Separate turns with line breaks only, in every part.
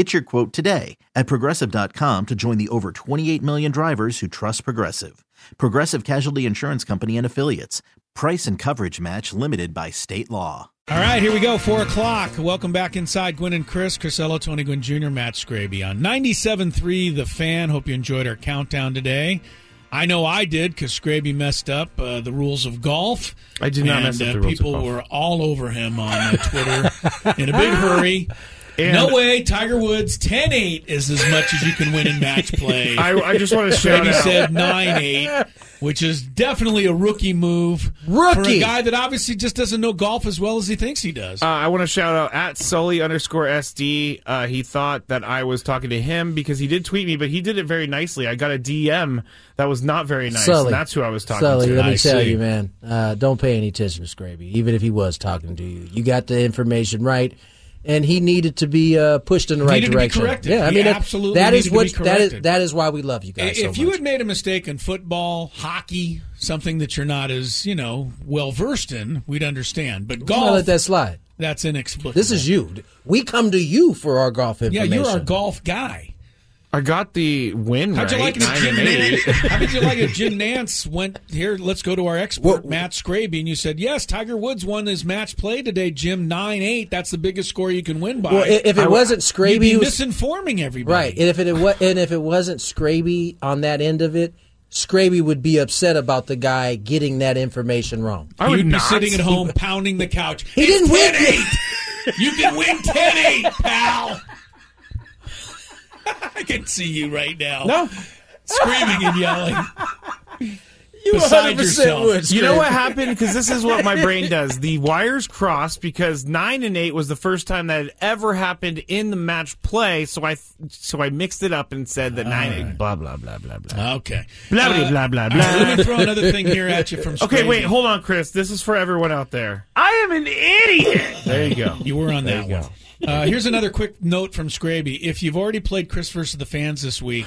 Get your quote today at progressive.com to join the over 28 million drivers who trust Progressive. Progressive Casualty Insurance Company and Affiliates. Price and coverage match limited by state law.
All right, here we go. Four o'clock. Welcome back inside Gwynn and Chris, Crisello, Tony Gwynn Jr., Matt Scraby on 97.3 The Fan. Hope you enjoyed our countdown today. I know I did because Scraby messed up uh, the rules of golf.
I did not
and,
mess up
uh,
rules of
People were all over him on uh, Twitter in a big hurry.
And-
no way, Tiger Woods 10 8 is as much as you can win in match play.
I, I just want to shout
Scraby
out.
said 9 8, which is definitely a rookie move. For a
Rookie.
guy that obviously just doesn't know golf as well as he thinks he does.
Uh, I want to shout out at Sully underscore SD. Uh, he thought that I was talking to him because he did tweet me, but he did it very nicely. I got a DM that was not very nice,
Sully.
and that's who I was talking
Sully,
to.
let me
I
tell
see.
you, man, uh, don't pay any attention to Scraby, even if he was talking to you. You got the information right, and he needed to be uh, pushed in the right
Needed to be
direction. Yeah, I mean, that-
absolutely
that is what that is that is why we love you guys
if
so
you had made a mistake in football, hockey, something that you're not as you know well versed in, we'd understand. But golf,
let that slide.
that's inexplicable.
This is you. We come to you for our golf information.
yeah, you're our golf guy.
I got the win
How'd
right.
you like it Jim. Nantz? How did you like it Jim Nantz went here? Let's go to our expert
What-
Matt Scraby, and you said yes. Tiger Woods won his match play today. Jim nine eight. That's the biggest score you can win by.
Well, if it wasn't
You'd
Scraby,
be
who's-
misinforming everybody.
right, and if it wa- and if it wasn't Scraby on that end of it, Scraby would be upset about the guy getting that information wrong.
I would
You'd be
not.
sitting at home pounding the couch.
He
It's
didn't win.
10-8. You can win 10-8, pal. I can see you right now.
No.
Screaming and yelling.
You
Beside yourself.
You know what happened? Because this is what my brain does. The wires crossed because nine and eight was the first time that had ever happened in the match play. So I so I mixed it up and said that nine eight blah blah blah blah blah
Okay.
blah
Uh,
blah blah blah
all right, let me throw another thing here at you from
Okay, wait, hold on, Chris. This is for everyone out there. I am an idiot. There you go.
You were on
There
that
you
one.
go.
Uh, here's another quick note from Scraby. If you've already played Chris versus the fans this week,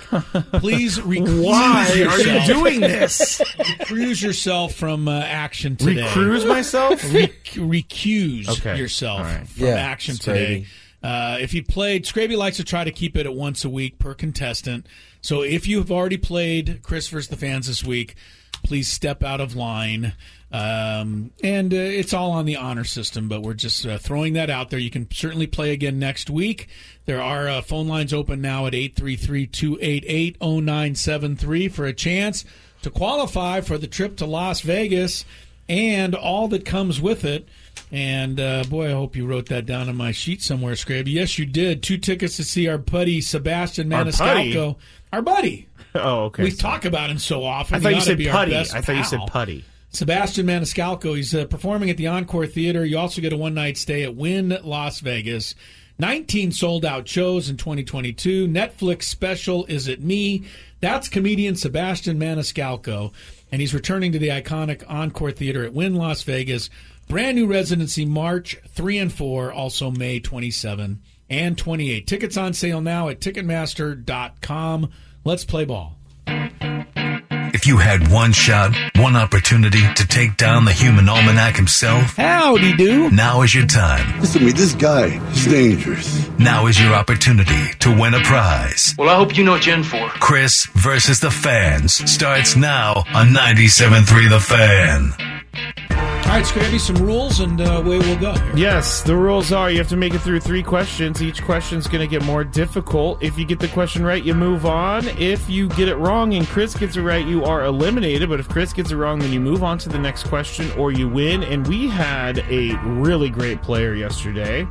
please recuse
Why are
yourself.
you doing this?
recuse yourself from uh, action today.
Recruise myself?
Re- recuse
Okay.
yourself
All right.
from
Yeah,
action
Scraby.
today. Uh, if you played, Scraby likes to try to keep it at once a week per contestant. So if you have already played Chris versus the fans this week, please step out of line. Um, and uh, it's all on the honor system, but we're just uh, throwing that out there. You can certainly play again next week. There are uh, phone lines open now at 833 288 0973 for a chance to qualify for the trip to Las Vegas and all that comes with it. And uh, boy, I hope you wrote that down on my sheet somewhere, Scraby. Yes, you did. Two tickets to see our buddy Sebastian
Our buddy?
Maniscalco. Our buddy.
Oh, okay.
We
sorry.
talk about him so often.
I thought you said putty. I thought you said putty.
Sebastian Maniscalco. He's uh, performing at the Encore Theater. You also get a one night stay at Wynn Las Vegas. 19 sold out shows in 2022. Netflix special Is It Me? That's comedian Sebastian Maniscalco. And he's returning to the iconic Encore Theater at Wynn Las Vegas. Brand new residency March 3 and 4, also May 27 and 28. Tickets on sale now at Ticketmaster.com. Let's play ball.
If you had one shot, one opportunity to take down the human almanac himself,
Howdy do.
now is your time.
Listen to me, this guy is dangerous.
Now is your opportunity to win a prize.
Well, I hope you know what you're in for.
Chris versus the fans starts now on 97.3 The Fan.
All right, Scrappy, some rules and uh, away we'll go. Here.
Yes, the rules are you have to make it through three questions. Each question's going to get more difficult. If you get the question right, you move on. If you get it wrong and Chris gets it right, you are eliminated. But if Chris gets it wrong, then you move on to the next question or you win. And we had a really great player yesterday.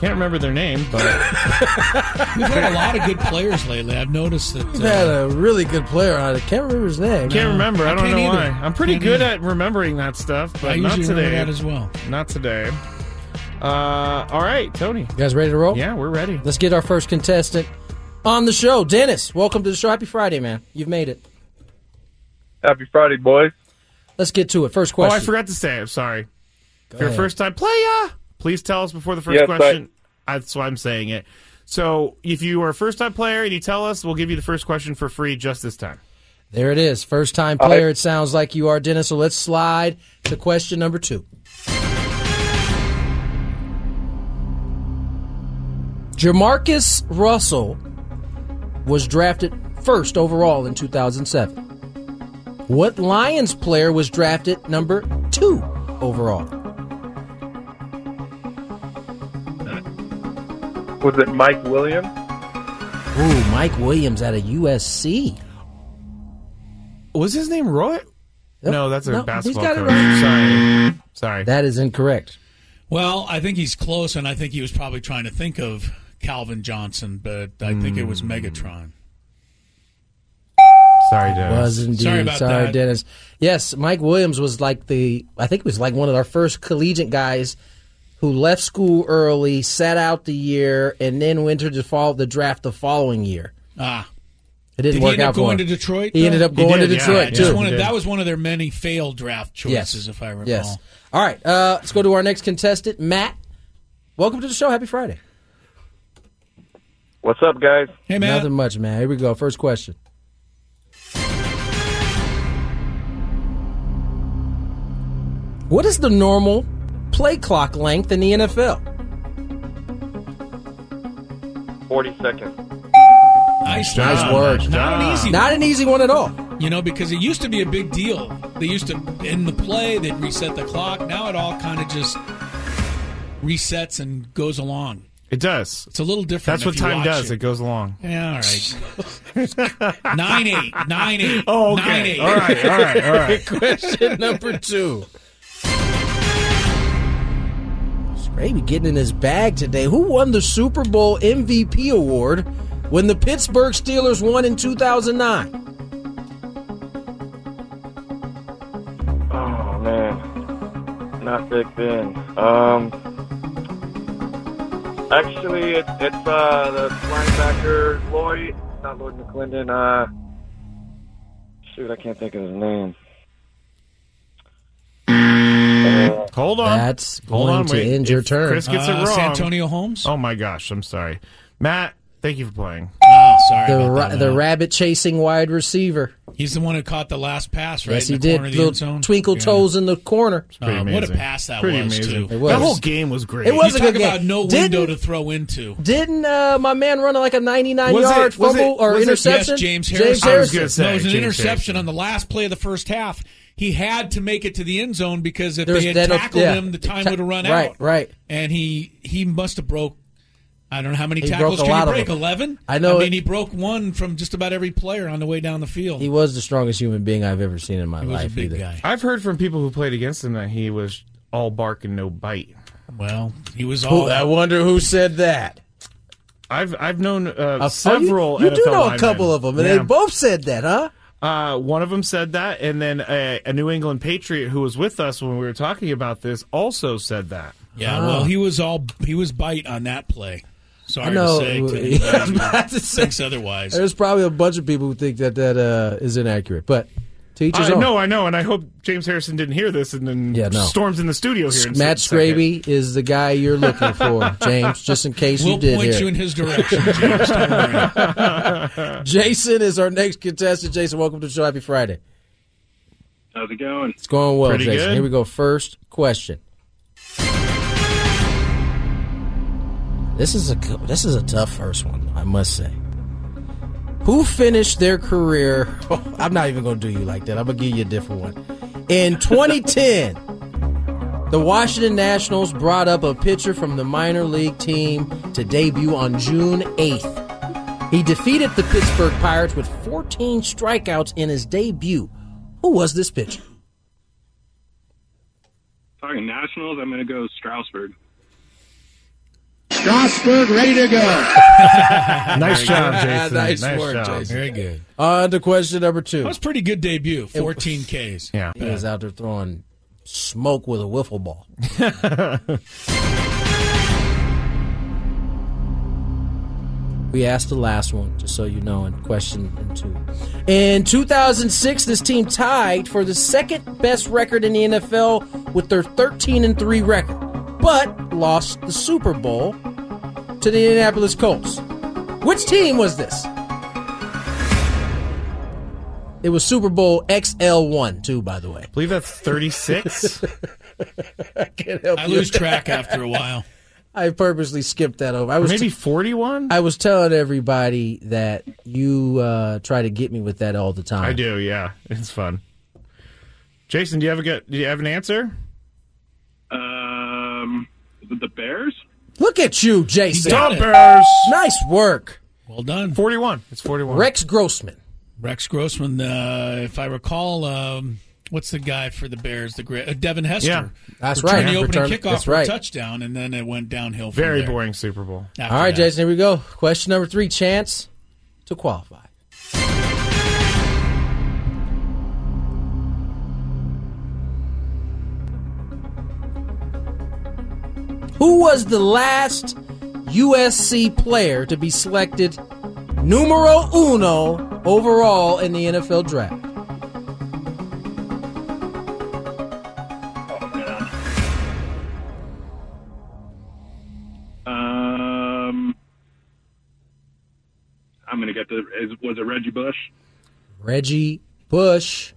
Can't remember their name, but
We've had a lot of good players lately. I've noticed that.
We've had
Uh,
a really good player. I can't remember his name.
can't remember. I,
I
don't
can't
know
either.
why. I'm pretty
Can't
good
either.
at remembering that stuff,
I
but not today.
that as well.
Not today. Uh, all right, Tony.
You guys ready to roll?
Yeah, we're ready.
Let's get our first contestant on the show. Dennis, welcome to the show. Happy Friday, man. You've made it.
Happy Friday, boys.
Let's get to it. First question.
Oh,
question.
I forgot to say. I'm sorry. If you're a first time player, please tell us before the first
Yes,
question. That's why I'm saying it. So if you are a first time player and you tell us, we'll give you the first question for free just this time.
There it is. First time player. It sounds like you are, Dennis. So let's slide to question number two. JaMarcus Russell was drafted first overall in 2007. What Lions player was drafted number two overall?
Was it Mike Williams?
Ooh, Mike Williams out of USC.
Was his name Roy? No, that's a
No, he's
basketball
got it
coach.
right.
Sorry. Sorry.
That is incorrect.
Well, I think he's close, and I think he was probably trying to think of Calvin Johnson, but I think it was hmm. Megatron.
Sorry, Dennis.
Was indeed.
Sorry about that.
Dennis. Yes, Mike Williams was like the I think it was like one of our first collegiate guys who left school early, sat out the year, and then went to the the draft the following year.
Ah,
It didn't
did he
work
end up
out for
going to Detroit?
He
though?
ended up going
did,
to Detroit
yeah.
Too.
one of- that was one of their many failed draft choices,
Yes.
if I recall.
Yes. All right. Uh, let's go to our next contestant, Matt. Welcome to the show. Happy Friday.
What's up, guys?
Hey, man.
Nothing much, man. Here we go. First question. What is the normal play clock length in the NFL?
40 seconds.
Nice,
Nice
job.
work.
Not an easy
Not
one.
an easy one at all.
You know, because it used to be a big deal. They used to end the play, they'd reset the clock. Now it all kind of just resets and goes along.
It does.
It's a little different.
That's what time does.
It.
It goes along.
Yeah, all right. nine eight, nine eight.
Oh,
Nine,
okay.
eight.
All right. All right. All right.
Question number two. Scraby getting in his bag today. Who won the Super Bowl MVP award when the Pittsburgh Steelers won in 2009?
Oh, man. Not Big Ben. Um, actually, it, it's uh, the linebacker, Lloyd. Not Lloyd McClendon. Uh, shoot, I can't think of his name. Uh,
Hold on.
That's
Hold
going
on.
to
Wait.
end your
If
turn.
Chris gets
Uh,
it wrong.
Santonio Holmes.
Oh my gosh. I'm sorry, Matt. Thank you for playing.
Oh, sorry.
the
about
ra-
that,
the
Matt.
rabbit chasing wide receiver.
He's the one who caught the last pass, right?
yes,
in
he
the
did.
corner of the
Little
end zone?
twinkle
Yeah.
toes in the corner.
Pretty
Uh, what a pass that
Pretty
was,
amazing.
too.
It was.
That whole game was great.
It was
You
a good
talk about
game.
no
Didn't-
window to throw into.
Didn't uh, my man run like a 99
Was it-
yard
was it-
fumble or
was it-
interception?
Yes, James
James
Harrison.
I was
Harrison.
gonna say.
no, it was an
James
interception
Harrison.
on the last play of the first half. He had to make it to the end zone because if
There's-
they had
that-
tackled
yeah.
him, the time
Ta-
would have run
right,
out.
right. right.
And he he must have broke. I don't know how many
He
tackles
broke a
can
lot
he
of
break.
them.
Eleven.
I know
I mean,
it-
he broke one from just about every player on the way down the field.
He was the strongest human being I've ever seen in my
He was a
life.
big
either.
guy.
I've heard from people who played against him that he was all bark and no bite.
Well, he was all.
Who, I wonder who said that.
I've I've known uh,
Uh,
several.
you, you do
NFL
know a
linemen.
couple of them, and
Yeah.
they both said that, huh?
Uh, one of them said that, and then a, a New England Patriot who was with us when we were talking about this also said that.
yeah. Well, he was all. He was bite on that play. Sorry
I know.
to say. To
I was
anybody
about
who
to say.
thinks otherwise.
There's probably a bunch of people who think that that uh, is inaccurate, but to each his
I
own.
know, I know, and I hope James Harrison didn't hear this and then
Yeah, no.
storms in the studio here. In
Matt. Scraby is the guy you're looking for, James. Just in case
We'll
you did
point
hear.
you in his direction, James.
Jason is our next contestant. Jason, welcome to the show. Happy Friday.
how's it going?
It's going well,
Pretty
Jason.
good.
Here we go. First question. This is a this is a tough first one, I must say. Who finished their career? I'm not even going to do you like that. I'm going to give you a different one. In 2010, The Washington Nationals brought up a pitcher from the minor league team to debut on June 8th. He defeated the Pittsburgh Pirates with 14 strikeouts in his debut. Who was this pitcher?
Talking Nationals, I'm going to go Strasburg.
Strasburg ready to go.
nice job,
good.
Jason.
Nice
nice
work,
job.
Jason.
Very good.
On to question number two.
That was a pretty good debut. 14 Ks.
Yeah.
He was out there throwing smoke with a wiffle ball. we asked the last one, just so you know, in question and two. In 2006, this team tied for the second best record in the NFL with their 13 and 3 record, but lost the Super Bowl to the Indianapolis Colts. Which team was this? It was Super Bowl XL1 too, by the way.
I believe that's 36.
Can't help
I
you.
lose track after a while.
I purposely skipped that over. I was
Maybe 41?
I was telling everybody that you uh, try to get me with that all the time.
I do, yeah. It's fun. Jason, do you have a good, do you have an answer?
Um, is it the Bears?
Look at you, Jason.
got it.
Bears.
Nice work,
Well done.
41. It's 41.
Rex Grossman.
Rex Grossman, uh, if I recall, um, what's the guy for the Bears? The great uh, Devin Hester.
Yeah,
that's
returned
right.
The opening
Return-
kickoff for
right.
a touchdown, and then it went downhill. From
Very
there
boring Super Bowl.
after
All right,
that.
Jason, here we go. Question number three chance to qualify. Who was the last USC player to be selected numero uno overall in the NFL draft?
Um, I'm going to get the. Is, was it Reggie Bush?
Reggie Bush.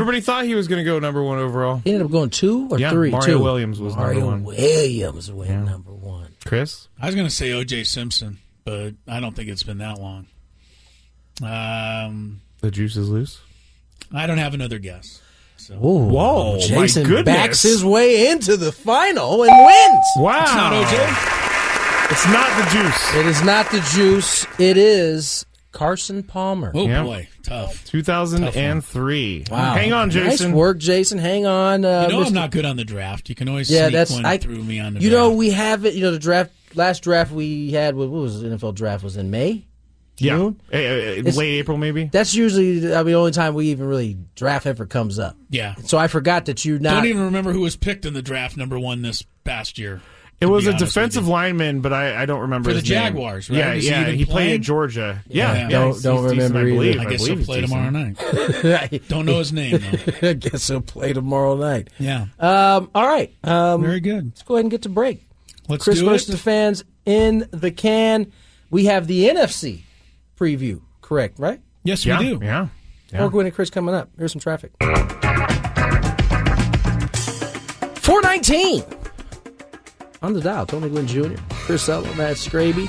Everybody thought he was going to go number one overall.
He ended up going two or
Yeah,
three?
Mario
two.
Williams was number one. Mario.
Williams went number one.
Chris?
I was going to say O.J. Simpson, but I don't think it's been that long. Um,
The juice is loose.
I don't have another guess. So
Ooh,
Whoa, my
Jason
goodness.
backs his way into the final and wins.
Wow.
it's not O.J.
It's not the juice.
It is not the juice. It is Carson Palmer.
Oh
Yeah.
boy, tough.
2003.
Wow.
Hang on, Jason.
Nice work, Jason. Hang on. Uh,
You know
Mr.
I'm not good on the draft. You can always
Yeah,
sneak
that's
one
I
through me on the
You
draft.
know, we have it. You know, the draft last draft we had. What what was the NFL draft? Was in May.
yeah.
June?
Uh, uh,
It's-
late April, maybe?
That's usually I mean the only time we even really draft ever comes up.
yeah.
So I forgot that you're not.
Don't even remember who was picked in the draft number one this past year.
It was a defensive lineman, but I, I don't remember
For the
his name.
Jaguars, right?
Yeah,
Is he
yeah.
even
He played
playing?
at Georgia. Yeah,
Yeah.
yeah.
Don't-
he's-
don't
he's decent,
remember
I believe.
I guess
believe
he'll
he's
play
decent.
tomorrow night. Don't know his name though.
I guess he'll play tomorrow night.
Yeah,
Um, all right. Um,
very good.
Let's go ahead and get to break.
Let's
Chris
do
versus
it.
the fans in the can. We have the NFC preview. Correct, right?
Yes,
Yeah,
we do.
yeah. yeah.
Or Gwynn and Chris coming up. Here's some traffic. 419 on the dial. Tony Gwynn Jr., Chris Sullivan, Matt Scraby.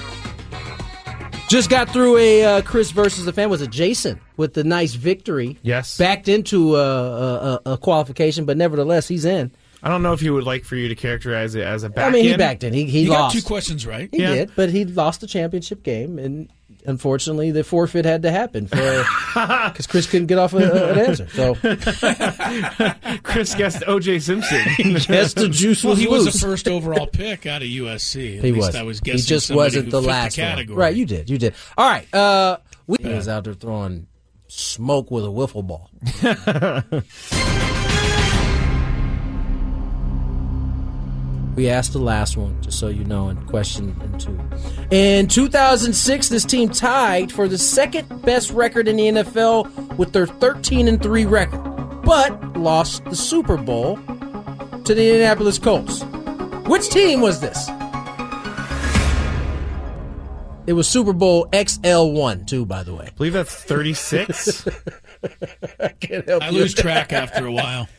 Just got through a uh, Chris versus the fan. Was it Jason with the nice victory?
Yes.
Backed into a, a, a- a qualification, but nevertheless, he's in.
I don't know if he would like for you to characterize it as a back
I mean, he backed in. He, he
You got
lost.
two questions right.
He
Yeah.
did, but he lost the championship game, and unfortunately, the forfeit had to happen for because Chris couldn't get off a, a- an answer. So
Chris guessed O.J. Simpson.
yes, the juice
Well,
was
he
loose.
was the first overall pick out of USC. At
he
least
was.
I was guessing.
he
just
wasn't the last
the
one. Right, you did. You did. All right. Uh, we he was out there throwing smoke with a wiffle ball. We asked the last one, just so you know, in question and two. In 2006, this team tied for the second best record in the NFL with their 13 and 3 record, but lost the Super Bowl to the Indianapolis Colts. Which team was this? It was Super Bowl XL1 too, by the way.
I believe that's 36.
Can't help
I
you.
lose track after a while.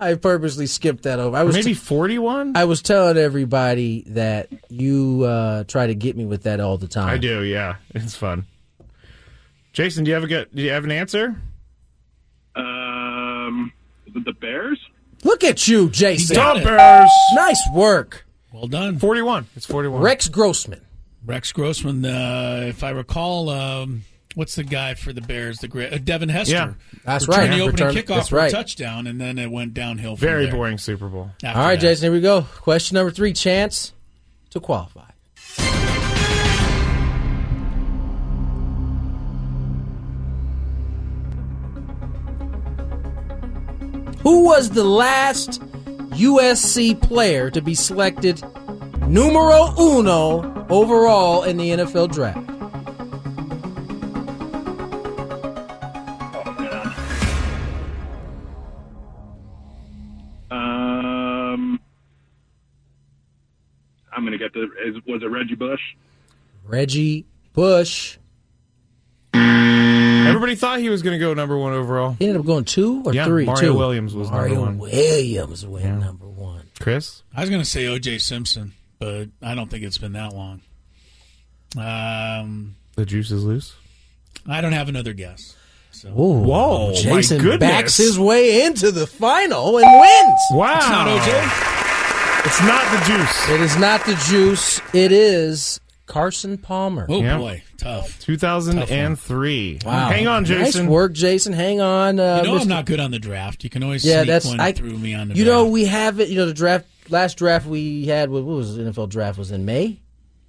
I purposely skipped that over. I was
Maybe 41?
I was telling everybody that you uh, try to get me with that all the time.
I do, yeah. It's fun. Jason, do you have a good, do you have an answer?
Um, the Bears?
Look Look at you, Jason.
got
Go
it.
Bears.
Nice work.
Well done.
41. It's 41.
Rex Grossman.
Rex Grossman, uh, if I recall, um, what's the guy for the Bears? The great uh, Devin Hester.
Yeah.
That's right.
The opening
Return-
kickoff for
right.
a touchdown, and then it went downhill. From
Very
there
boring Super Bowl.
after
All right,
that.
Jason, here we go. Question number three chance to qualify. Who was the last USC player to be selected numero uno overall in the NFL draft?
I'm the. Is, was it Reggie Bush?
Reggie Bush.
Everybody thought he was going to go number one overall.
He ended up going two or
Yeah,
three?
Mario
two.
Williams was number one.
Williams went number one.
Chris?
I was going to say O.J. Simpson, but I don't think it's been that long. Um,
The juice is loose.
I don't have another guess. So
Ooh,
Whoa, my
Jason
goodness.
backs his way into the final and wins.
Wow.
It's not O.J.
It's not the juice.
It is not the juice. It is Carson Palmer.
Oh
Yeah.
boy, tough.
2003.
Wow.
Hang on, Jason.
Nice work, Jason. Hang on. Uh,
You know
Mr.
I'm not good on the draft. You can always
Yeah,
sneak
that's
one
I.
through me on the
you
draft.
know, we have it. You know, the draft last draft we had. What was the NFL draft? Was in May.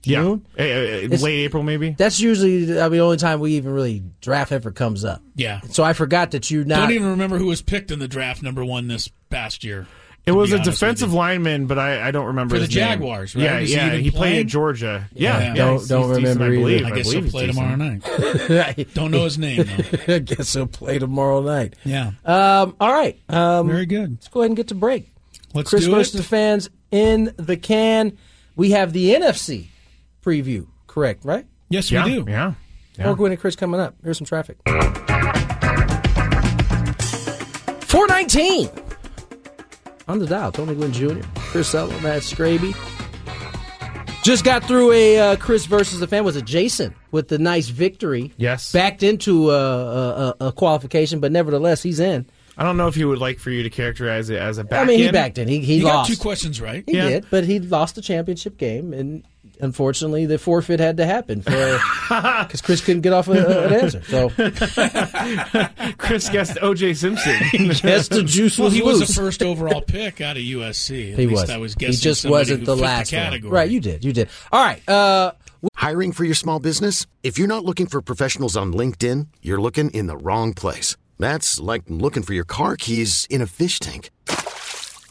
Yeah.
June?
Eh, eh,
It's-
late April, maybe?
That's usually I mean, the only time we even really draft ever comes up.
yeah.
So I forgot that you not.
Don't even remember who was picked in the draft number one this past year.
It was a defensive lineman, but I, I don't remember
For the
his name.
Jaguars, right?
Yeah,
Was he
yeah.
even
He, played
playing?
at Georgia. Yeah,
Yeah.
yeah.
Don't-
he's-
don't
he's decent,
remember
I believe.
I guess
believe
he'll
he's
play
decent.
tomorrow night. Don't know his name though.
I guess he'll play tomorrow night.
Yeah,
Um, all right. Um,
very good.
let's go ahead and get to break.
Let's
Chris
do
versus
it.
the fans in the can. We have the NFC preview. Correct, right?
Yes,
Yeah,
we do.
yeah. yeah.
More Gwynn and Chris coming up. Here's some traffic. 419 on the dial. Tony Gwynn Jr., Chris Sutler, Matt Scraby. Just got through a uh, Chris versus the fan. Was it Jason with the nice victory?
Yes.
Backed into a, a, a- a qualification, but nevertheless, he's in.
I don't know if he would like for you to characterize it as a back
I mean, he
in.
backed in. He, he
You got
lost.
two questions right.
He
Yeah.
did, but he lost the championship game, and unfortunately, the forfeit had to happen for because Chris couldn't get off a, a- an answer. So
Chris guessed O.J. Simpson.
yes, the juice
Well,
was
he
loose.
was the first overall pick out of USC. At
he
least
was.
I was guessing.
he
just
wasn't the last one.
category.
Right, you did. You did. All right. Uh,
Hiring for your small business? If you're not looking for professionals on LinkedIn, you're looking in the wrong place. That's like looking for your car keys in a fish tank.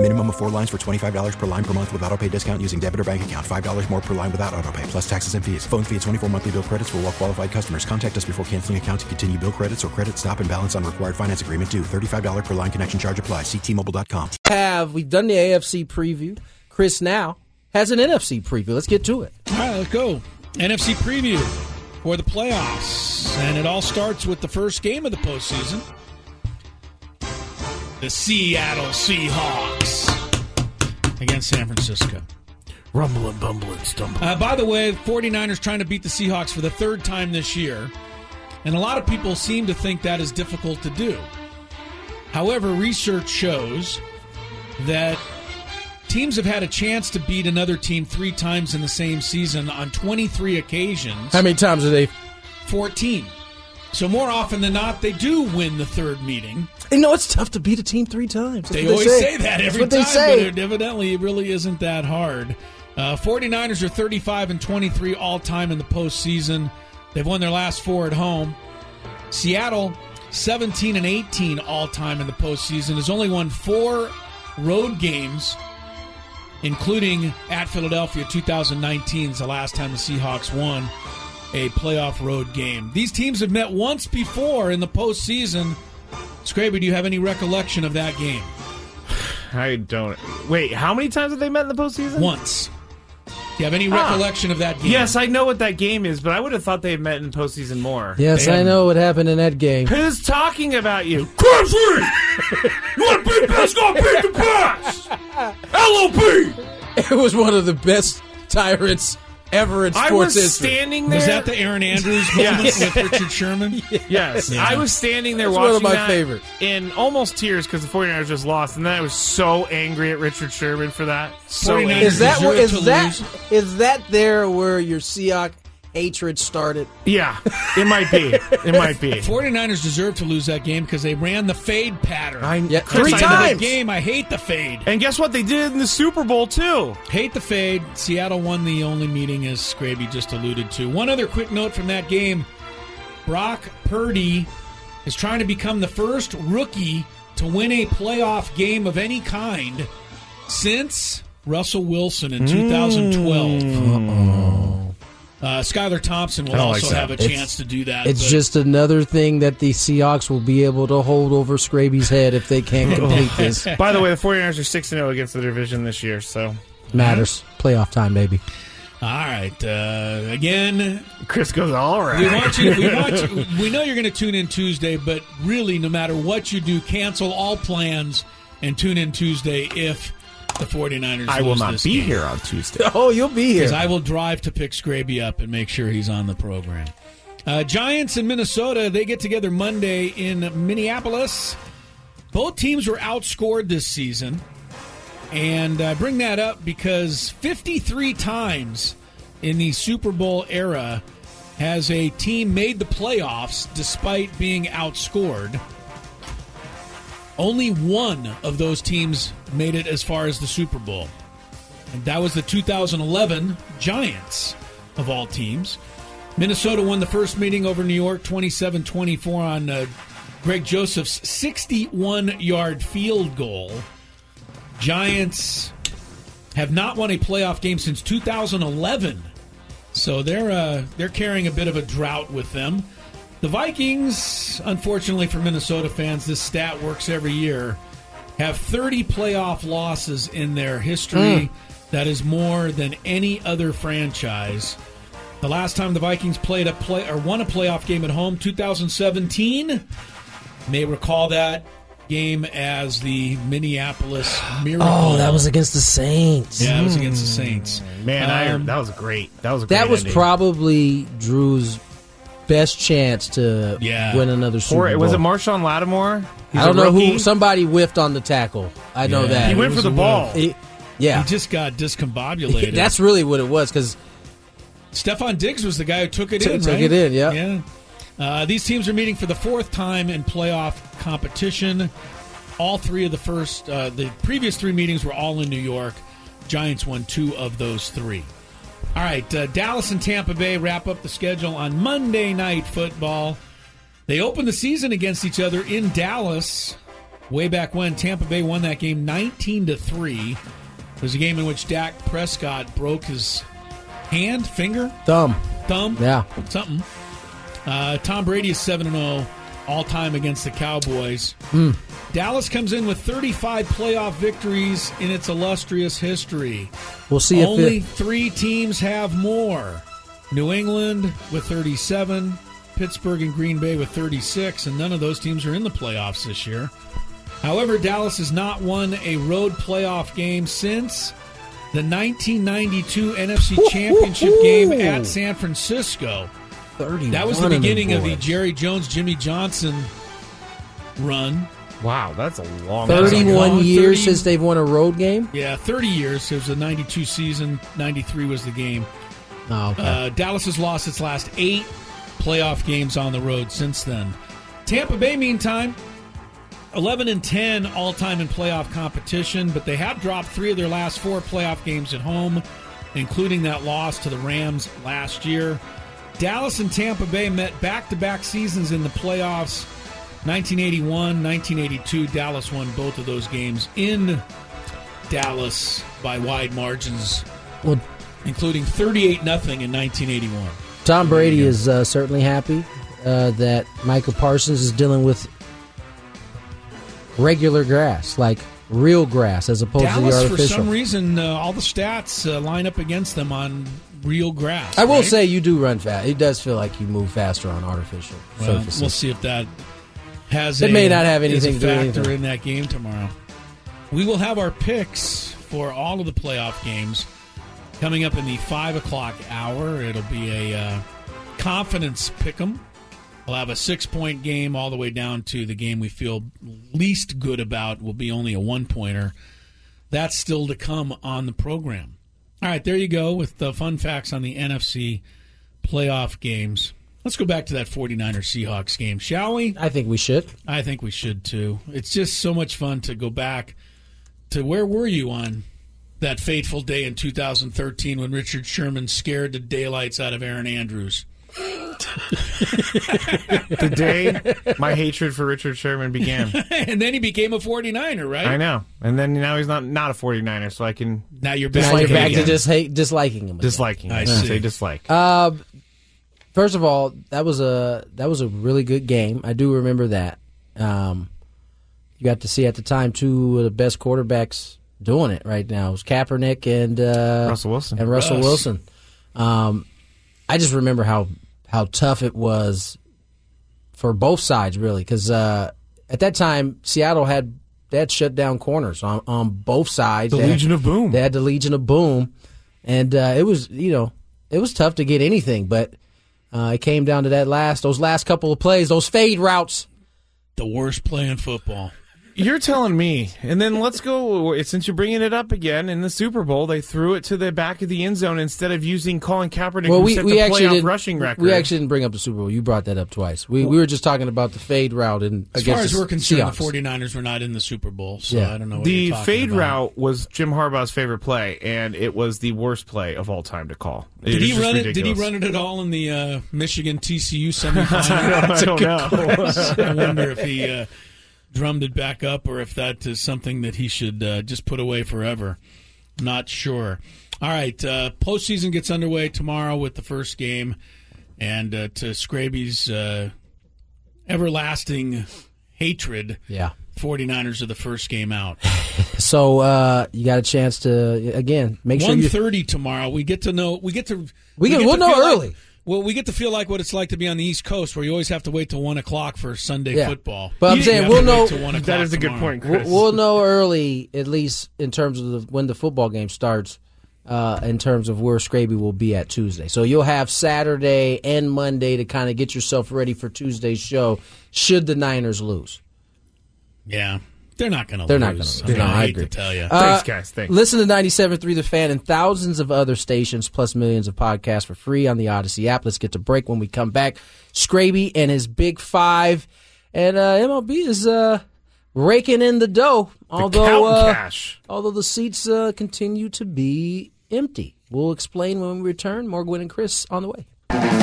Minimum of four lines for $25 per line per month with auto pay discount using debit or bank account. $5 more per line without auto pay, plus taxes and fees. Phone fee at 24 monthly bill credits for all well qualified customers. Contact us before canceling account to continue bill credits or credit stop and balance on required finance agreement due. $35 per line connection charge apply. Ctmobile.com.
have we've done the AFC preview. Chris now has an NFC preview. Let's get to it.
All right, let's go. NFC preview for the playoffs. And it all starts with the first game of the postseason. The Seattle Seahawks against San Francisco.
Bumble and stumble.
Uh, by the way, 49ers trying to beat the Seahawks for the third time this year. And a lot of people seem to think that is difficult to do. However, research shows that teams have had a chance to beat another team three times in the same season on 23 occasions.
How many times are they?
14. So more often than not, they do win the third meeting.
You know, it's tough to beat a team three times. That's
They always
say.
say, that every time, but it evidently it really isn't that hard. Uh, 49ers are 35 and 23 all time in the postseason. They've won their last four at home. Seattle, 17 and 18 all time in the postseason, has only won four road games, including at Philadelphia 2019 is the last time the Seahawks won a playoff road game. These teams have met once before in the postseason. Scraby, do you have any recollection of that game?
I don't. Wait, how many times have they met in the postseason?
Once. Do you have any
Ah.
recollection of that game?
Yes, I know what that game is, but I would have thought they had met in postseason more.
Yes, I know what happened in that game.
Who's talking about you?
Crazy! you want to beat pass? Go beat the pass! LOP!
It was one of the best tyrants ever in sports
I was
history.
standing there.
Was that the Erin Andrews moment
Yes.
with Richard Sherman?
Yes,
Yeah.
I was standing there
That's
watching
one of my
that
favorites.
in almost tears because the 49ers just lost, and then I was so angry at Richard Sherman for that. So
49ers.
Is that
deserve
where, is that
lose.
is that there where your Seahawk hatred started?
Yeah, it might be. It might be.
49ers deserve to lose that game because they ran the fade pattern.
I,
Yeah, three
I know
times.
The game, I hate the fade.
And guess what? They did it in the Super Bowl too.
Hate the fade. Seattle won the only meeting, as Scraby just alluded to. One other quick note from that game Brock Purdy is trying to become the first rookie to win a playoff game of any kind since Russell Wilson in hmm. 2012. Uh, Skylar Thompson will
I don't like
also have a
It's-
chance to do that.
It's
but-
just another thing that the Seahawks will be able to hold over Scraby's head if they can't complete this.
By the way, the 49ers are 6 0 against the division this year, so.
Matters. Playoff time, baby.
All right. Uh, again,
Chris goes, all right.
we want you. We want you. We know you're going to tune in Tuesday, but really, no matter what you do, cancel all plans and tune in Tuesday if the 49ers.
I will
lose
not
this
be
game.
here on Tuesday.
Oh, you'll be
because
here.
I will drive to pick Scraby up and make sure he's on the program. Uh, Giants in Minnesota, they get together Monday in Minneapolis. Both teams were outscored this season. And I bring that up because 53 times in the Super Bowl era has a team made the playoffs despite being outscored. Only one of those teams made it as far as the Super Bowl. And that was the 2011 Giants of all teams. Minnesota won the first meeting over New York 27 24 on uh, Greg Joseph's 61 yard field goal. Giants have not won a playoff game since 2011. So they're uh, they're carrying a bit of a drought with them. The Vikings, unfortunately for Minnesota fans, this stat works every year, have 30 playoff losses in their history. That is more than any other franchise. The last time the Vikings played a play or won a playoff game at home, 2017. You may recall that game as the Minneapolis Miracle.
Oh, that was against the Saints.
yeah, it was against the Saints.
Man, I,
Um,
that was great. That was a great
That was
ending.
probably Drew's best chance to
Yeah.
win another Super
Or
Bowl.
was it Marshon Lattimore? He's
I don't know
rookie.
who. Somebody whiffed on the tackle. I know
Yeah.
that.
He went for the ball.
He- yeah,
He just got discombobulated.
that's really what it was. Because
Stefon Diggs was the guy who took it
Took-
in,
took
right?
it in, yeah.
Yeah. Uh, these teams are meeting for the fourth time in playoff competition. All three of the first, uh, the previous three meetings were all in New York. Giants won two of those three. All right, uh, Dallas and Tampa Bay wrap up the schedule on Monday Night Football. They opened the season against each other in Dallas way back when. Tampa Bay won that game 19 to 3. It was a game in which Dak Prescott broke his hand, finger,
thumb.
thumb,
Yeah.
something. Uh, Tom Brady is 7 and 0 all time against the Cowboys.
Hmm.
Dallas comes in with 35 playoff victories in its illustrious history.
We'll see if
Only
it,
three teams have more New England with 37, Pittsburgh and Green Bay with 36, and none of those teams are in the playoffs this year. However, Dallas has not won a road playoff game since the 1992 NFC Championship game at San Francisco.
31
That was the beginning of the. Jerry Jones, Jimmy Johnson run.
Wow, that's a long. time.
31
long,
years
30
since they've won a road game.
Yeah, 30 years. It was a 92 season. 93 was the game.
Oh, okay.
Uh, Dallas has lost its last eight playoff games on the road since then. Tampa Bay, meantime, 11 and 10 all time in playoff competition, but they have dropped three of their last four playoff games at home, including that loss to the Rams last year. Dallas and Tampa Bay met back to back seasons in the playoffs. 1981, 1982, Dallas won both of those games in Dallas by wide margins,
well,
including 38 nothing in 1981.
Tom Brady is uh, certainly happy uh, that Micah Parsons is dealing with regular grass, like real grass, as opposed to the
Dallas, for some reason, uh, all the stats uh, line up against them on real grass.
I will
right?
say you do run fast. It does feel like you move faster on artificial
Well,
surfaces.
we'll see if that has.
It
a,
may not have anything to
factor
anything.
in that game tomorrow. We will have our picks for all of the playoff games coming up in the five o'clock hour. It'll be a uh, confidence pick 'em. We'll have a six point game all the way down to the game we feel least good about will be only a one pointer. That's still to come on the program. All right, there you go with the fun facts on the NFC playoff games. Let's go back to that 49er Seahawks game, shall we?
I think we should.
I think we should too. It's just so much fun to go back to where were you on that fateful day in 2013 when Richard Sherman scared the daylights out of Erin Andrews?
the day my hatred for Richard Sherman began.
and then he became a 49er, right?
I know. And then now he's not not a 49er, so I can
Now you're
Now
back,
you're
to
back to just hate, disliking him. again.
disliking.
I
him.
see.
Say dislike.
Uh, first of all, that was a that was a really good game. I do remember that. Um, you got to see at the time two of the best quarterbacks doing it right now. It was Kaepernick and uh,
Russell Wilson.
and Russell
Russ.
Wilson. Um, I just remember how how tough it was for both sides, really, because uh, at that time Seattle had they had shut down corners on on both sides.
The
They had-
Legion of Boom.
They had the Legion of Boom, and uh, it was you know it was tough to get anything, but uh, it came down to that last those last couple of plays, those fade routes.
the worst play in football.
You're telling me. And then let's go. Since you're bringing it up again, in the Super Bowl, they threw it to the back of the end zone instead of using Colin Kaepernick,
Well, we,
set
we
the
actually
playoff
didn't,
rushing record.
we actually didn't bring up the Super Bowl. You brought that up twice. We we were just talking about the fade route and
As far as
the
we're concerned,
Seahawks.
the 49ers were not in the Super Bowl, so
Yeah.
I don't know what
the
you're talking
fade
about.
route was Jim Harbaugh's favorite play, and it was the worst play of all time to call. It
Did he
just
run it? Did he run it at all in the uh, Michigan TCU semifinal?
I don't know.
I wonder if he uh, drummed it back up or if that is something that he should uh, just put away forever. Not sure. All right, uh, postseason gets underway tomorrow with the first game, and uh, to Scraby's uh, everlasting hatred,
Yeah.
49ers are the first game out.
So uh, you got a chance to again make sure
One thirty tomorrow. We get to know. We get to.
We get-
get
we'll
to
know
feel like-
early.
Well, we get to feel like what it's like to be on the East Coast, where you always have to wait till one o'clock for Sunday
Yeah.
football.
But I'm
You
saying we'll know-
till 1
That
o'clock
a good
tomorrow.
point,
We'll, we'll know early, at least in terms of the, when the football game starts. Uh, in terms of where Scraby will be at Tuesday, so you'll have Saturday and Monday to kind of get yourself ready for Tuesday's show. Should the Niners lose?
Yeah, they're not going to.
They're not
lose.
gonna lose.
I, mean,
No,
I
I
hate
agree.
to tell you.
Uh,
Thanks, guys. Thanks.
Listen to 97.3 The Fan and thousands of other stations, plus millions of podcasts for free on the Audacy app. Let's get to break when we come back. Scraby and his Big Five. And uh, MLB is uh, raking in the dough, although
counting
uh,
cash.
although the seats uh, continue to be empty. We'll explain when we return. More Gwynn and Chris on the way.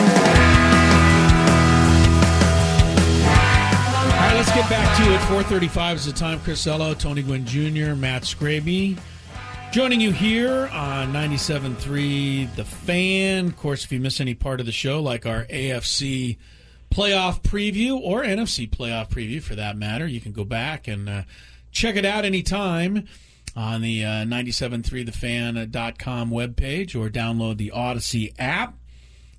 Let's get back to it. 4:35 is the time. Chris Ello, Tony Gwynn Jr., Matt Scraby. Joining you here on 97.3 The Fan. Of course, if you miss any part of the show, like our AFC playoff preview or NFC playoff preview for that matter, you can go back and uh, check it out anytime on the uh, 973thefan.com webpage or download the Audacy app.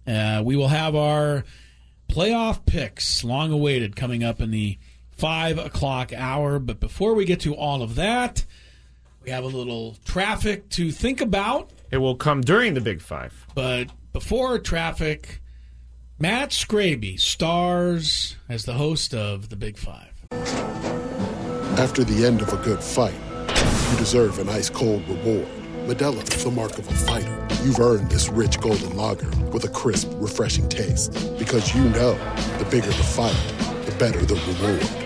Uh, we will have our playoff picks, long awaited, coming up in the 5 o'clock hour. But before we get to all of that, we have a little traffic to think about.
It will come during the Big Five.
But before traffic, Matt Scraby stars as the host of The Big Five.
After the end of a good fight, you deserve an ice cold reward. Modelo is the mark of a fighter. You've earned this rich golden lager with a crisp, refreshing taste. Because you know the bigger the fight, the better the reward.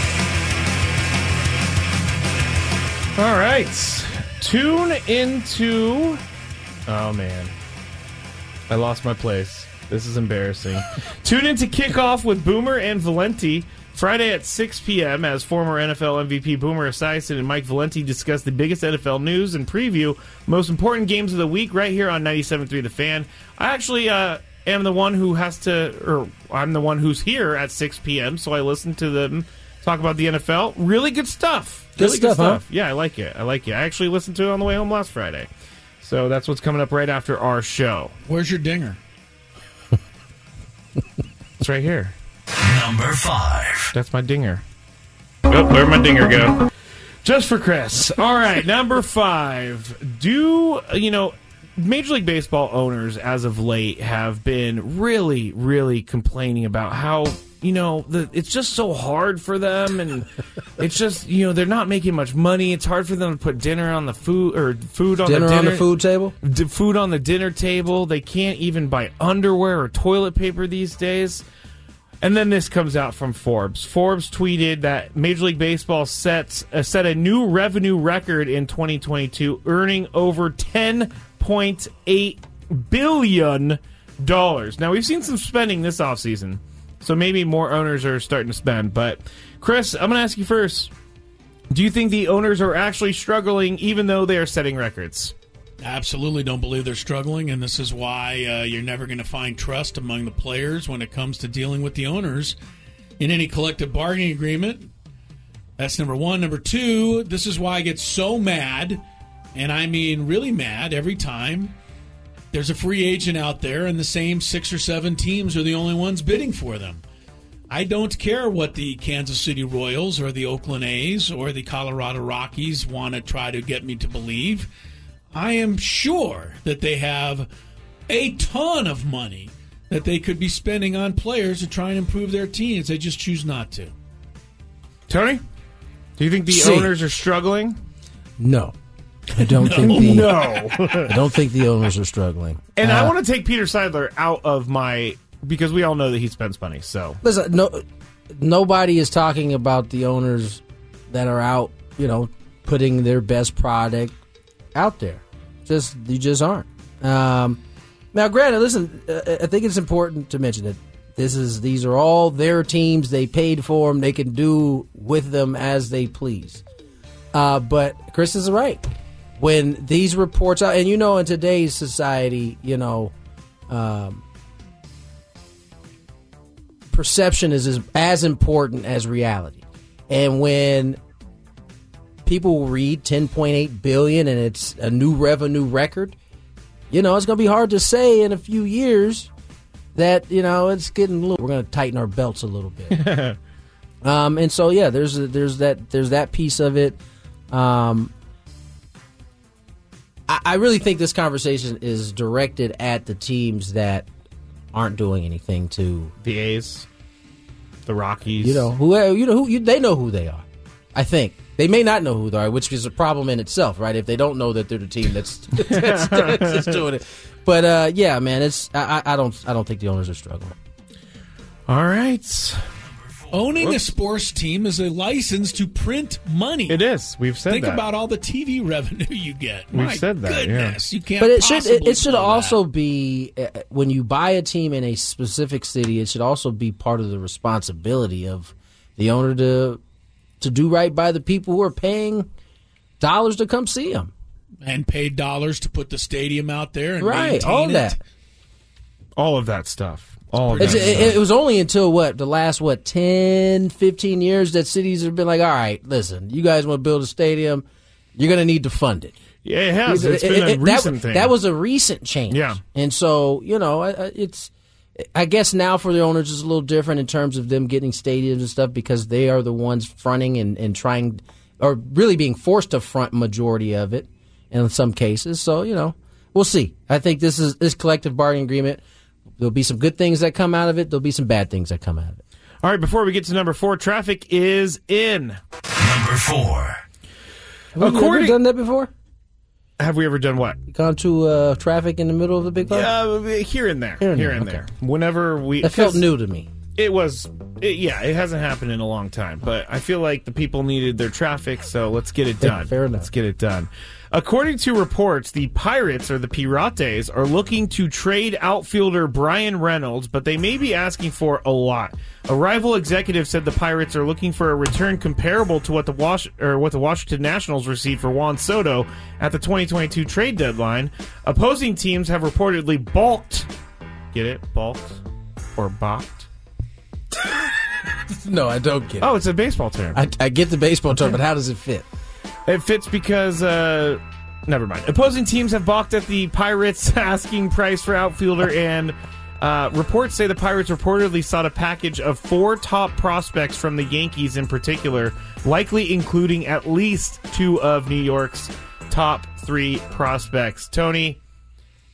All right. Tune into. Oh, man. I lost my place. This is embarrassing. Tune into kickoff with Boomer and Valenti Friday at 6 p.m. as former NFL MVP Boomer Esiason and Mike Valenti discuss the biggest NFL news and preview most important games of the week right here on 97.3 The Fan. I actually uh, am the one who has to, or I'm the one who's here at 6 p.m., so I listen to them talk about the NFL. Really good stuff.
Good
really
stuff, huh?
Yeah, I like it. I like it. I actually listened to it on the way home last Friday. So that's what's coming up right after our show.
Where's your dinger?
It's right here.
Number five.
That's my dinger. Oh, where'd my dinger go? Just for Chris. All right, number five. Do you know? Major League Baseball owners, as of late, have been really, really complaining about how you know the, it's just so hard for them, and it's just you know they're not making much money. It's hard for them to put dinner on the food or food on
Dinner
the
on the food table?
d- food on the dinner table. They can't even buy underwear or toilet paper these days. And then this comes out from Forbes. Forbes tweeted that Major League Baseball sets uh, set a new revenue record in 2022, earning over 10.8 billion dollars. Now we've seen some spending this offseason, so maybe more owners are starting to spend. But Chris, I'm going to ask you first. Do you think the owners are actually struggling, even though they are setting records?
Absolutely don't believe they're struggling, and this is why uh, you're never going to find trust among the players when it comes to dealing with the owners in any collective bargaining agreement. That's number one. Number two, this is why I get so mad, and I mean really mad every time there's a free agent out there and the same six or seven teams are the only ones bidding for them. I don't care what the Kansas City Royals or the Oakland A's or the Colorado Rockies want to try to get me to believe. I am sure that they have a ton of money that they could be spending on players to try and improve their teams. They just choose not to.
Tony, do you think the
See.
owners are struggling?
No. I don't
No.
think the
No.
I don't think the owners are struggling.
And I
Uh,
want to take Peter Seidler out of my because we all know that he spends money. So
Listen, no, nobody is talking about the owners that are out, you know, putting their best product out there. Just you just aren't. Um, now, granted, listen, uh, I think it's important to mention that this is these are all their teams. They paid for them. They can do with them as they please. Uh, but Chris is right. When these reports out, and you know, in today's society, you know, um, perception is as, as important as reality. And when people read 10.8 billion and it's a new revenue record, you know, it's going to be hard to say in a few years that, you know, it's getting a little we're going to tighten our belts a little bit. um and so yeah, there's a, there's that there's that piece of it. Um I, I really think this conversation is directed at the teams that aren't doing anything to
the A's, the Rockies.
you know who you know who you, they know who they are. I think They may not know who they are, which is a problem in itself, right? If they don't know that they're the team that's that's, that's doing it. But uh, yeah, man, it's I, I don't I don't think the owners are struggling.
All right.
Owning a sports team is a license to print money.
It is. We've said
Think
that.
about all the TV revenue you get.
We've
My
said that, yeah.
Goodness, you can't.
but it should it, it should
blow that.
also be uh, when you buy a team in a specific city. It should also be part of the responsibility of the owner to to do right by the people who are paying dollars to come see them.
and paid dollars to put the stadium out there and
Right,
maintain
all
it.
All of that stuff. All of that
it,
stuff.
it was only until what the last what 10, 15 years that cities have been like, all right, listen, you guys want to build a stadium, you're going to need to fund it.
Yeah, it has. It's
It-
been a recent
that,
thing.
That was a recent change.
Yeah.
and so you know, it's. I guess now for the owners is a little different in terms of them getting stadiums and stuff because they are the ones fronting and, and trying, or really being forced to front majority of it in some cases. So you know, we'll see. I think this is this collective bargaining agreement. There'll be some good things that come out of it. There'll be some bad things that come out of it.
All right, before we get to number four, traffic is in.
Number four.
Have we ever done that before?
Have we ever done what?
Gone to uh, traffic in the middle of the big car?
Yeah, here and there.
Here
Here
and
and,
there,
there. Whenever we.
That felt new to me.
It was. It, yeah, it hasn't happened in a long time, but I feel like the people needed their traffic, so let's get it done.
fair enough.
Let's get it done. According to reports, the Pirates or the Pirates are looking to trade outfielder Bryan Reynolds, but they may be asking for a lot. A rival executive said the Pirates are looking for a return comparable to what the Was- or what the Washington Nationals received for Juan Soto at the 2022 trade deadline. Opposing teams have reportedly balked. Get it? Balked or balked?
No, I don't get it.
Oh, it's a baseball term.
I, I get the baseball term, but how does it fit?
It fits because, uh, never mind. Opposing teams have balked at the Pirates' asking price for outfielder, and uh, reports say the Pirates reportedly sought a package of four top prospects from the Yankees in particular, likely including at least two of New York's top three prospects. Tony,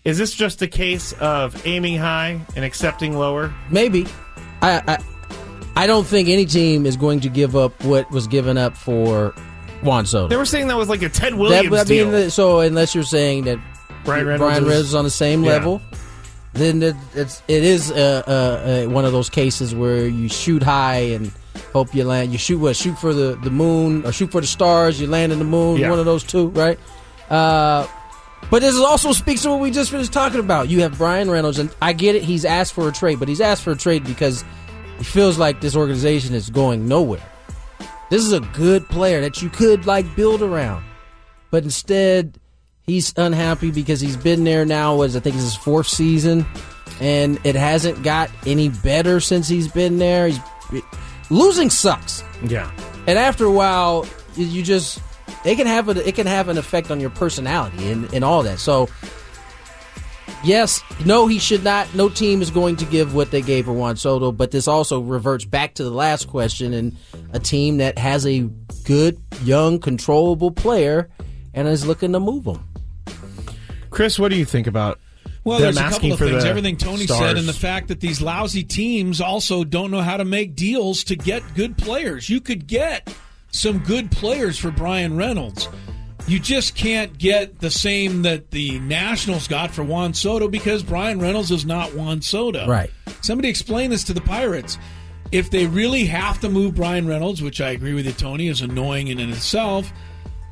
is this just a case of aiming high and accepting lower?
Maybe. I, I I don't think any team is going to give up what was given up for Juan Soto.
They were saying that was like a Ted
That-
Williams
I mean,
deal.
so unless you're saying that
Bryan Reynolds
Bryan
is-
Reynolds is on the same
Yeah.
level, then it, it's it is uh, uh, uh, one of those cases where you shoot high and hope you land. You shoot what? Shoot for the, the moon or shoot for the stars. You land in the moon.
Yeah.
One of those two, right? Uh, but this also speaks to what we just finished talking about. You have Bryan Reynolds, and I get it. He's asked for a trade, but he's asked for a trade because he feels like this organization is going nowhere. This is a good player that you could like build around, but instead he's unhappy because he's been there now. Was I think it's his fourth season, and it hasn't got any better since he's been there. He's losing sucks.
Yeah.
And after a while, you- you just it can have a, it can have an effect on your personality and, and all that. So yes, no, he should not. No team is going to give what they gave for Juan Soto. But this also reverts back to the last question and a team that has a good, young, controllable player and is looking to move him.
Chris, what do you think about
Well, there's a couple of things. Everything Tony
stars?
said, and the fact that these lousy teams also don't know how to make deals to get good players. You could get some good players for Bryan Reynolds. You just can't get the same that the Nationals got for Juan Soto because Bryan Reynolds is not Juan Soto.
Right.
Somebody explain this to the Pirates. If they really have to move Bryan Reynolds, which I agree with you, Tony, is annoying in and itself,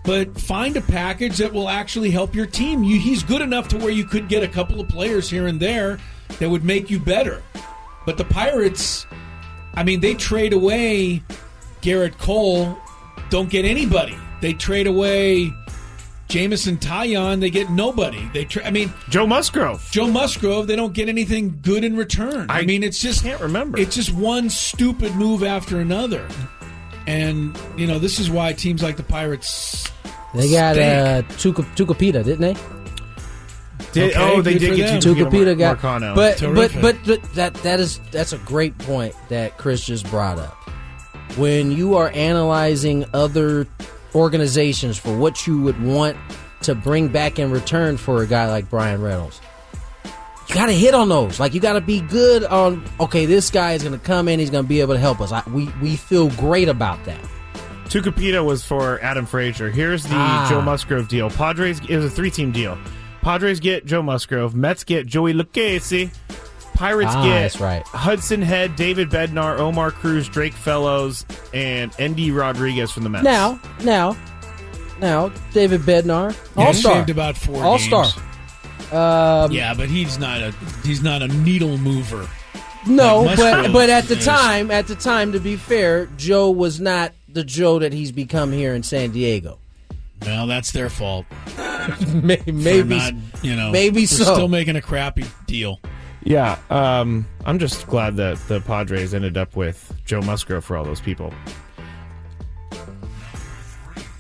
but find a package that will actually help your team. You, he's good enough to where you could get a couple of players here and there that would make you better. But the Pirates, I mean, they trade away Gerrit Cole, don't get anybody. They trade away Jameson Taillon, they get nobody. They, tra- I mean,
Joe Musgrove.
Joe Musgrove, they don't get anything good in return. I, mean, it's just
can't remember.
It's just one stupid move after another, and you know this is why teams like the Pirates.
They got
stink.
uh, Tuca, Tucupita, didn't they?
Did,
Okay,
oh, they did
for
get
them.
you
Tucupita got,
Marcano.
but, but but but that that is that's a great point that Chris just brought up. When you are analyzing other organizations for what you would want to bring back in return for a guy like Bryan Reynolds, you got to hit on those. Like you got to be good on. Okay, this guy is going to come in. He's going to be able to help us. I, we we feel great about that.
Tucupita was for Adam Frazier. Here's the
Ah.
Joe Musgrove deal. Padres is a three team deal. Padres get Joe Musgrove. Mets get Joey Lucchesi. Pirates
Ah,
get
that's right.
Hudson Head, David Bednar, Omar Cruz, Drake Fellows, and Endy Rodriguez from the Mets.
Now, now, now, David Bednar,
Yeah,
All Star,
saved about four
All Star. Um,
yeah, but he's not a he's not a needle mover.
No,
Like
but but at the
is.
time, at the time, to be fair, Joe was not the Joe that he's become here in San Diego.
Well, that's their fault.
maybe, maybe,
not, you know,
maybe so.
Still making a crappy deal.
Yeah, um, I'm just glad that the Padres ended up with Joe Musgrove for all those people.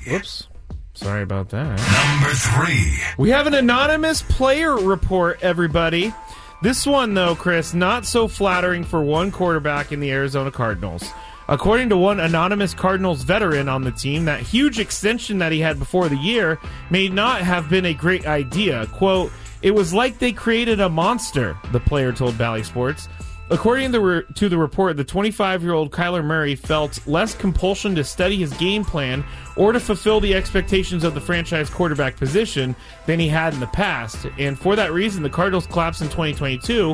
Whoops. Sorry about that.
Number three.
We have an anonymous player report, everybody. This one, though, Chris, not so flattering for one quarterback in the Arizona Cardinals. According to one anonymous Cardinals veteran on the team, that huge extension that he had before the year may not have been a great idea. Quote, it was like they created a monster, the player told Bally Sports. According to the, re- to the report, the 25 year old Kyler Murray felt less compulsion to study his game plan or to fulfill the expectations of the franchise quarterback position than he had in the past. And for that reason, the Cardinals collapsed in 2022,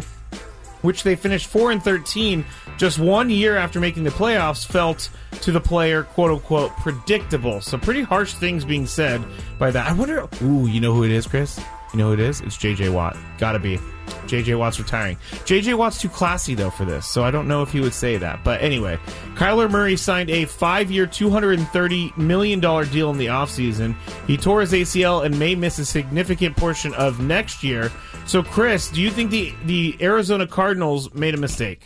which they finished 4 and 13 just one year after making the playoffs, felt to the player, quote unquote, predictable. So pretty harsh things being said by that. I wonder, ooh, you know who it is, Chris? You know who it is? It's JJ Watt. Gotta be. JJ Watt's retiring. JJ Watt's too classy though for this, so I don't know if he would say that. But anyway, Kyler Murray signed a five-year, $230 million deal in the offseason. He tore his ACL and may miss a significant portion of next year. So, Chris, do you think the, the Arizona Cardinals made a mistake?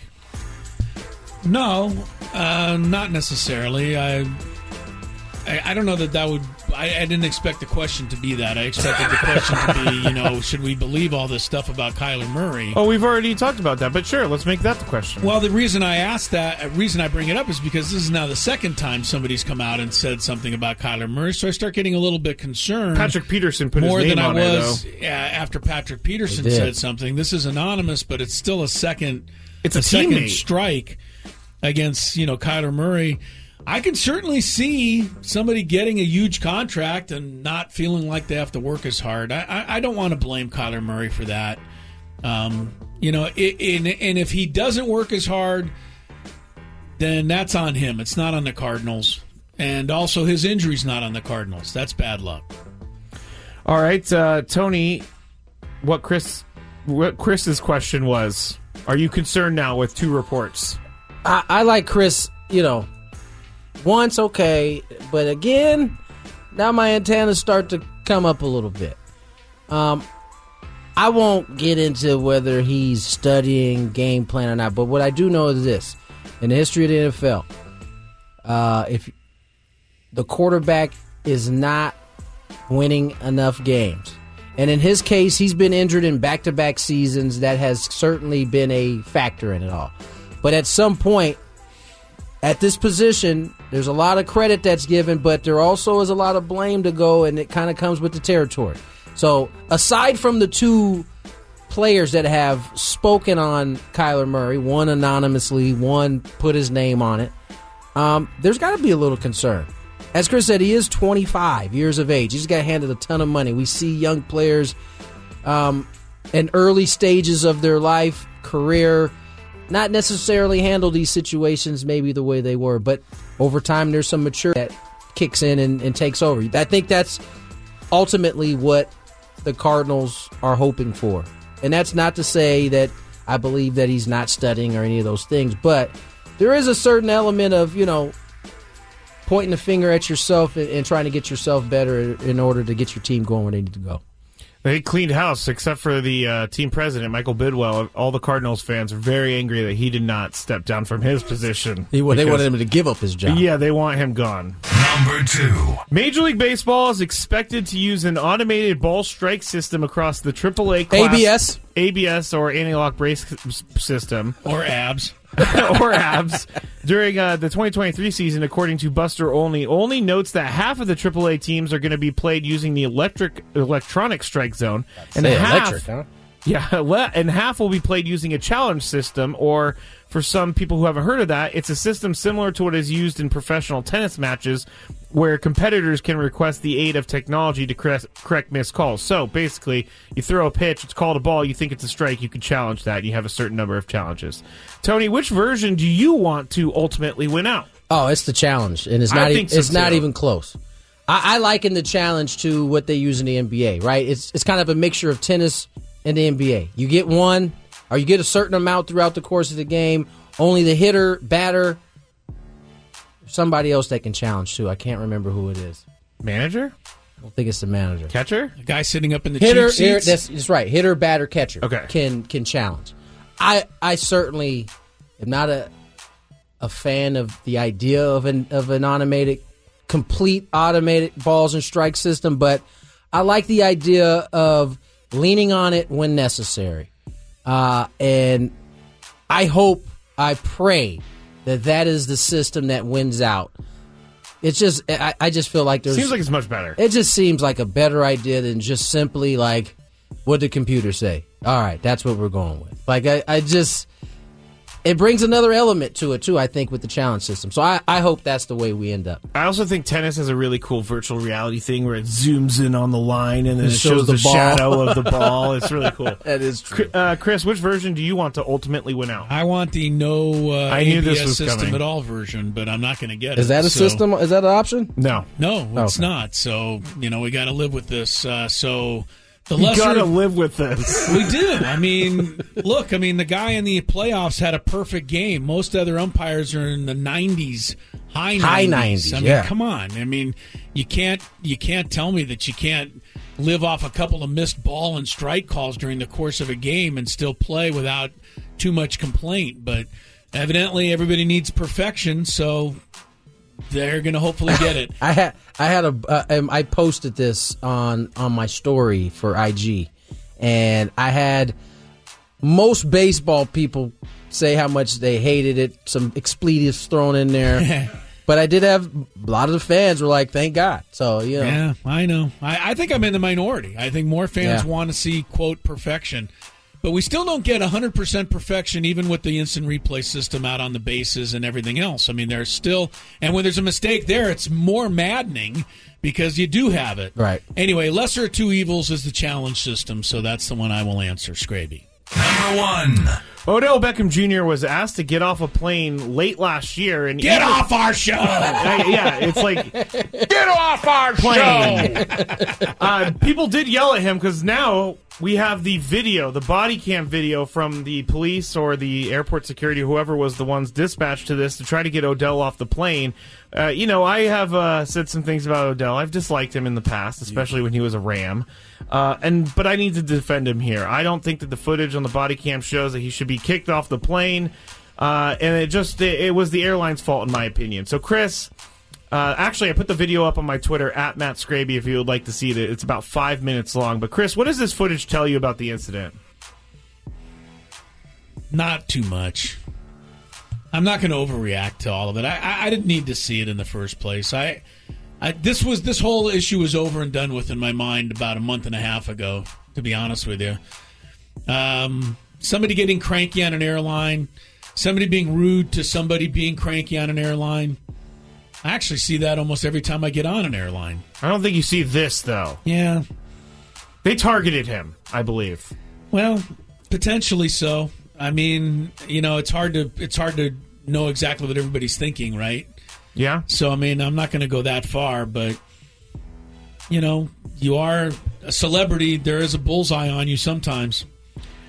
No, uh, not necessarily. I, I, I don't know that that would. I, I didn't expect the question to be that. I expected the question to be, you know, should we believe all this stuff about Kyler Murray?
Oh, we've already talked about that, but sure, let's make that the question.
Well, the reason I asked that, uh, reason I bring it up is because this is now the second time somebody's come out and said something about Kyler Murray, so I start getting a little bit concerned.
Patrick Peterson put
more
his name
than
on
I
it,
was
though.
after Patrick Peterson said something. This is anonymous, but it's still a second.
It's a
second strike against you know Kyler Murray. I can certainly see somebody getting a huge contract and not feeling like they have to work as hard. I, I, I don't want to blame Kyler Murray for that. Um, you know, it, and, and if he doesn't work as hard, then that's on him. It's not on the Cardinals. And also, his injury's not on the Cardinals. That's bad luck.
All right, uh, Tony, what Chris, what Chris's question was: Are you concerned now with two reports?
I, I like Chris, you know, once okay, but again, now my antennas start to come up a little bit. Um, I won't get into whether he's studying game plan or not, but what I do know is this: in the history of the NFL, uh, if the quarterback is not winning enough games, and in his case, he's been injured in back-to-back seasons, that has certainly been a factor in it all. But at some point, at this position, there's a lot of credit that's given, but there also is a lot of blame to go, and it kind of comes with the territory. So, aside from the two players that have spoken on Kyler Murray, one anonymously, one put his name on it, um, there's got to be a little concern. As Chris said, he is 25 years of age. He's got handed a ton of money. We see young players um, in early stages of their life, career, not necessarily handle these situations maybe the way they were, but over time there's some maturity that kicks in and, and takes over. I think that's ultimately what the Cardinals are hoping for. And that's not to say that I believe that he's not studying or any of those things, but there is a certain element of, you know, pointing the finger at yourself and, and trying to get yourself better in order to get your team going where they need to go.
They cleaned house, except for the uh, team president, Michael Bidwell. All the Cardinals fans are very angry that he did not step down from his position.
He, they wanted him to give up his job.
Yeah, they want him gone.
Number two.
Major League Baseball is expected to use an automated ball strike system across the AAA class,
ABS?
ABS or anti-lock brace system,
Or abs.
or abs during uh, the 2023 season, according to Buster Olney. Olney notes that half of the AAA teams are going to be played using the electric electronic strike zone, and
Say
half
electric, huh?
Yeah, le- and half will be played using a challenge system, or for some people who haven't heard of that, it's a system similar to what is used in professional tennis matches, where competitors can request the aid of technology to correct, correct missed calls. So basically, you throw a pitch, it's called a ball, you think it's a strike, you can challenge that. You have a certain number of challenges. Tony, which version do you want to ultimately win out?
Oh, it's the challenge, and it's not. e-
so,
it's not even close. I, I liken the challenge to what they use in the NBA. Right? It's it's kind of a mixture of tennis and the NBA. You get one, or you get a certain amount throughout the course of the game. Only the hitter, batter, somebody else that can challenge too. I can't remember who it is.
Manager?
I don't think it's the manager.
Catcher?
The guy sitting up in the
hitter,
cheap
hitter that's, that's right. Hitter, batter, catcher.
Okay.
Can can challenge. I I certainly am not a a fan of the idea of an of an automated, complete automated balls and strike system, but I like the idea of leaning on it when necessary. Uh, and I hope, I pray that that is the system that wins out. It's just, I, I just feel like there's.
Seems like it's much better.
It just seems like a better idea than just simply like, what did the computer say? All right, that's what we're going with. Like, I, I just, it brings another element to it too. I think with the challenge system. So I, I hope that's the way we end up.
I also think tennis has a really cool virtual reality thing where it zooms in on the line and then
It
it,
shows
shows
the
the, shadow of the ball. It's really cool.
That is
true. Uh, Chris, which version do you want to ultimately win out?
I want the no uh,
I knew this was
system
coming.
at all version, but I'm not going to get it.
Is that a
so-
system? Is that an option?
No,
No, it's
Okay.
not. So you know we got to live with this. Uh, so the
You
lesser
gotta live with this.
we do. I mean, look. I mean, the guy in the playoffs had a perfect game. Most other umpires are in the 90s, high 90s.
High 90s,
I mean,
yeah.
come on. I mean, you can't you can't tell me that you can't live off a couple of missed ball and strike calls during the course of a game and still play without too much complaint. But evidently, everybody needs perfection, so they're going to hopefully get it.
I had I had a uh, um, I posted this on on my story for IG, and I had most baseball people say how much they hated it. Some expletives thrown in there, but I did have a lot of the fans were like, "Thank God." So you know,
Yeah, I know. I, I think I'm in the minority. I think more fans
Yeah.
want to see quote perfection, but we still don't get 100% perfection, even with the instant replay system out on the bases and everything else. I mean, there's still, and when there's a mistake there, it's more maddening because you do have it.
Right.
Anyway, lesser of two evils is the challenge system, so that's the one I will answer, Scraby.
Number one.
Odell Beckham Jr. was asked to get off a plane late last year, and
Get
even-
off our show!
Uh, yeah, it's like
Get off our
plane.
show!
uh, people did yell at him because now we have the video, the body cam video from the police or the airport security, whoever was the ones dispatched to this to try to get Odell off the plane. Uh, you know, I have uh, said some things about Odell. I've disliked him in the past, especially when he was a Ram. Uh, and but I need to defend him here. I don't think that the footage on the body cam shows that he should be kicked off the plane. Uh, and it just it, it was the airline's fault in my opinion. So Chris, uh, actually, I put the video up on my Twitter at Matt Scraby if you would like to see it. It's about five minutes long. But Chris, what does this footage tell you about the incident?
Not too much. I'm not going to overreact to all of it. I, I, I didn't need to see it in the first place. I, I this was this whole issue was over and done with in my mind about a month and a half ago. To be honest with you, um, somebody getting cranky on an airline, somebody being rude to somebody being cranky on an airline. I actually see that almost every time I get on an airline.
I don't think you see this though.
Yeah,
They targeted him, I believe.
Well, potentially so. I mean, you know, it's hard to it's hard to know exactly what everybody's thinking, right?
Yeah.
So I mean, I'm not going to go that far, but you know, you are a celebrity. There is a bullseye on you sometimes,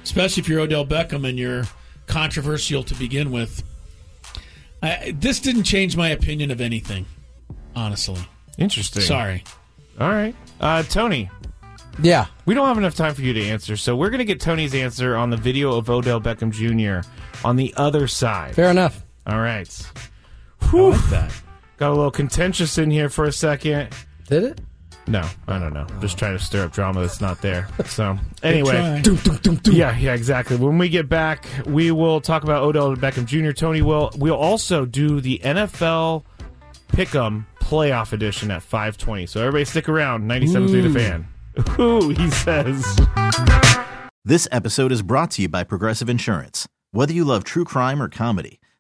especially if you're Odell Beckham and you're controversial to begin with. I, this didn't change my opinion of anything, honestly.
Interesting.
Sorry.
All right, uh, Tony.
Yeah.
We don't have enough time for you to answer, so we're going to get Tony's answer on the video of Odell Beckham Jr. on the other side.
Fair enough.
All right.
I like that.
Got a little contentious in here for a second.
Did it?
No, I don't know. Just trying to stir up drama that's not there. So, anyway.
try.
Dum, dum, dum, dum.
Yeah, yeah, exactly. When we get back, we will talk about Odell Beckham Jr. Tony will. We'll also do the NFL Pick'em Playoff Edition at 5:20. So everybody stick around. 97.3 The Fan. Ooh, he says.
This episode is brought to you by Progressive Insurance. Whether you love true crime or comedy,